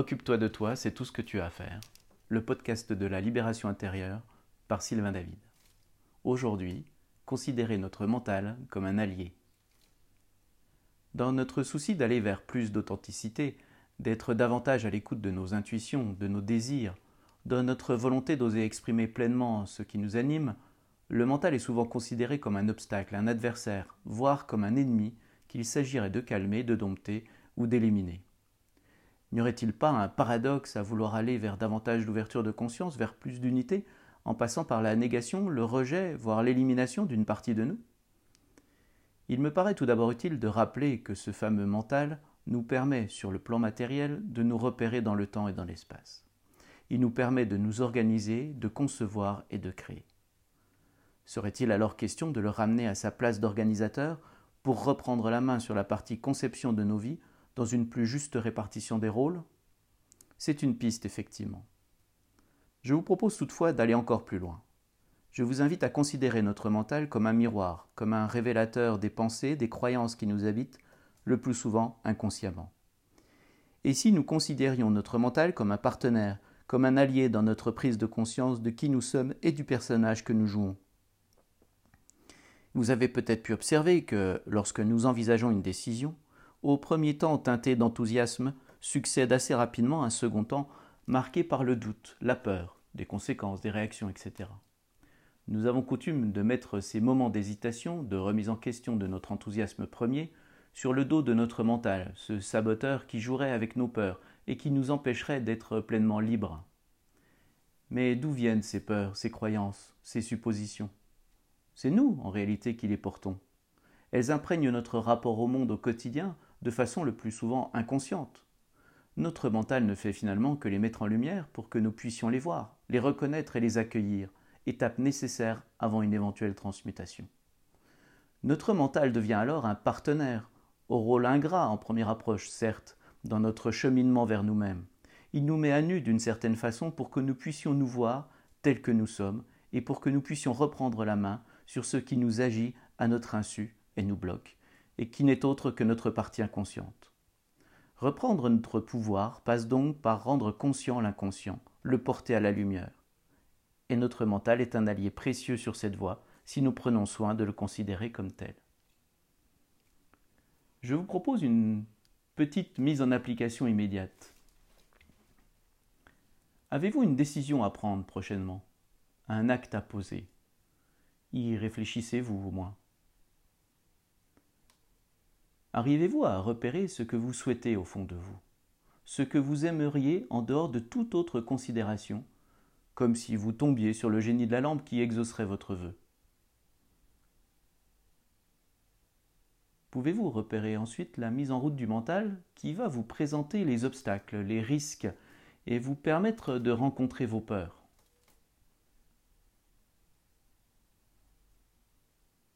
Occupe-toi de toi, c'est tout ce que tu as à faire. Le podcast de la libération intérieure par Sylvain David. Aujourd'hui, considérez notre mental comme un allié. Dans notre souci d'aller vers plus d'authenticité, d'être davantage à l'écoute de nos intuitions, de nos désirs, dans notre volonté d'oser exprimer pleinement ce qui nous anime, le mental est souvent considéré comme un obstacle, un adversaire, voire comme un ennemi qu'il s'agirait de calmer, de dompter ou d'éliminer. N'y aurait-il pas un paradoxe à vouloir aller vers davantage d'ouverture de conscience, vers plus d'unité, en passant par la négation, le rejet, voire l'élimination d'une partie de nous? Il me paraît tout d'abord utile de rappeler que ce fameux mental nous permet, sur le plan matériel, de nous repérer dans le temps et dans l'espace. Il nous permet de nous organiser, de concevoir et de créer. Serait-il alors question de le ramener à sa place d'organisateur pour reprendre la main sur la partie conception de nos vies dans une plus juste répartition des rôles? C'est une piste, effectivement. Je vous propose toutefois d'aller encore plus loin. Je vous invite à considérer notre mental comme un miroir, comme un révélateur des pensées, des croyances qui nous habitent, le plus souvent inconsciemment. Et si nous considérions notre mental comme un partenaire, comme un allié dans notre prise de conscience de qui nous sommes et du personnage que nous jouons? Vous avez peut-être pu observer que, lorsque nous envisageons une décision, au premier temps teinté d'enthousiasme succède assez rapidement un second temps marqué par le doute, la peur, des conséquences, des réactions, etc. Nous avons coutume de mettre ces moments d'hésitation, de remise en question de notre enthousiasme premier, sur le dos de notre mental, ce saboteur qui jouerait avec nos peurs et qui nous empêcherait d'être pleinement libres. Mais d'où viennent ces peurs, ces croyances, ces suppositions? C'est nous, en réalité, qui les portons. Elles imprègnent notre rapport au monde au quotidien de façon le plus souvent inconsciente. Notre mental ne fait finalement que les mettre en lumière pour que nous puissions les voir, les reconnaître et les accueillir, étape nécessaire avant une éventuelle transmutation. Notre mental devient alors un partenaire, au rôle ingrat en première approche, certes, dans notre cheminement vers nous-mêmes. Il nous met à nu d'une certaine façon pour que nous puissions nous voir tels que nous sommes et pour que nous puissions reprendre la main sur ce qui nous agit à notre insu et nous bloque, et qui n'est autre que notre partie inconsciente. Reprendre notre pouvoir passe donc par rendre conscient l'inconscient, le porter à la lumière. Et notre mental est un allié précieux sur cette voie si nous prenons soin de le considérer comme tel. Je vous propose une petite mise en application immédiate. Avez-vous une décision à prendre prochainement? Un acte à poser? Y réfléchissez-vous au moins Arrivez-vous à repérer ce que vous souhaitez au fond de vous, ce que vous aimeriez en dehors de toute autre considération, comme si vous tombiez sur le génie de la lampe qui exaucerait votre vœu. Pouvez-vous repérer ensuite la mise en route du mental qui va vous présenter les obstacles, les risques et vous permettre de rencontrer vos peurs?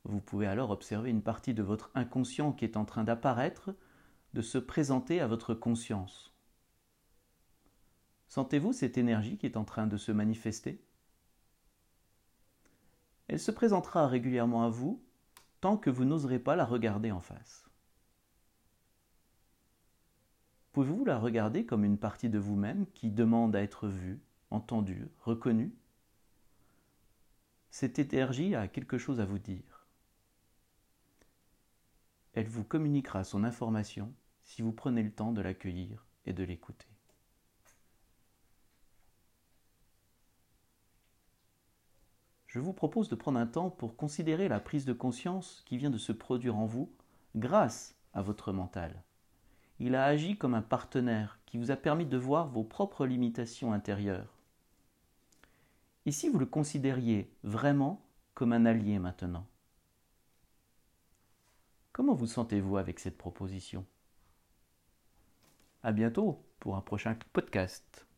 Vous pouvez alors observer une partie de votre inconscient qui est en train d'apparaître, de se présenter à votre conscience. Sentez-vous cette énergie qui est en train de se manifester? Elle se présentera régulièrement à vous tant que vous n'oserez pas la regarder en face. Pouvez-vous la regarder comme une partie de vous-même qui demande à être vue, entendue, reconnue? Cette énergie a quelque chose à vous dire elle vous communiquera son information si vous prenez le temps de l'accueillir et de l'écouter. Je vous propose de prendre un temps pour considérer la prise de conscience qui vient de se produire en vous grâce à votre mental. Il a agi comme un partenaire qui vous a permis de voir vos propres limitations intérieures. Et si vous le considériez vraiment comme un allié maintenant? Comment vous sentez-vous avec cette proposition? À bientôt pour un prochain podcast.